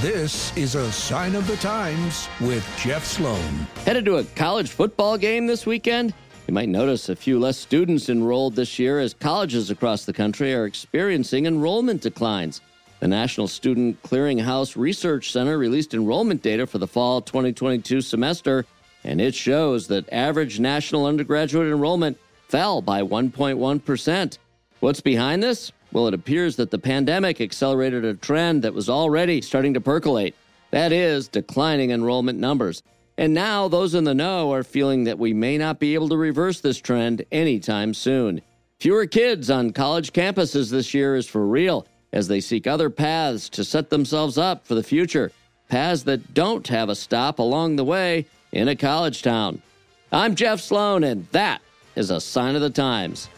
This is a sign of the times with Jeff Sloan. Headed to a college football game this weekend? You might notice a few less students enrolled this year as colleges across the country are experiencing enrollment declines. The National Student Clearinghouse Research Center released enrollment data for the fall 2022 semester, and it shows that average national undergraduate enrollment fell by 1.1%. What's behind this? Well, it appears that the pandemic accelerated a trend that was already starting to percolate. That is, declining enrollment numbers. And now those in the know are feeling that we may not be able to reverse this trend anytime soon. Fewer kids on college campuses this year is for real as they seek other paths to set themselves up for the future, paths that don't have a stop along the way in a college town. I'm Jeff Sloan, and that is a sign of the times.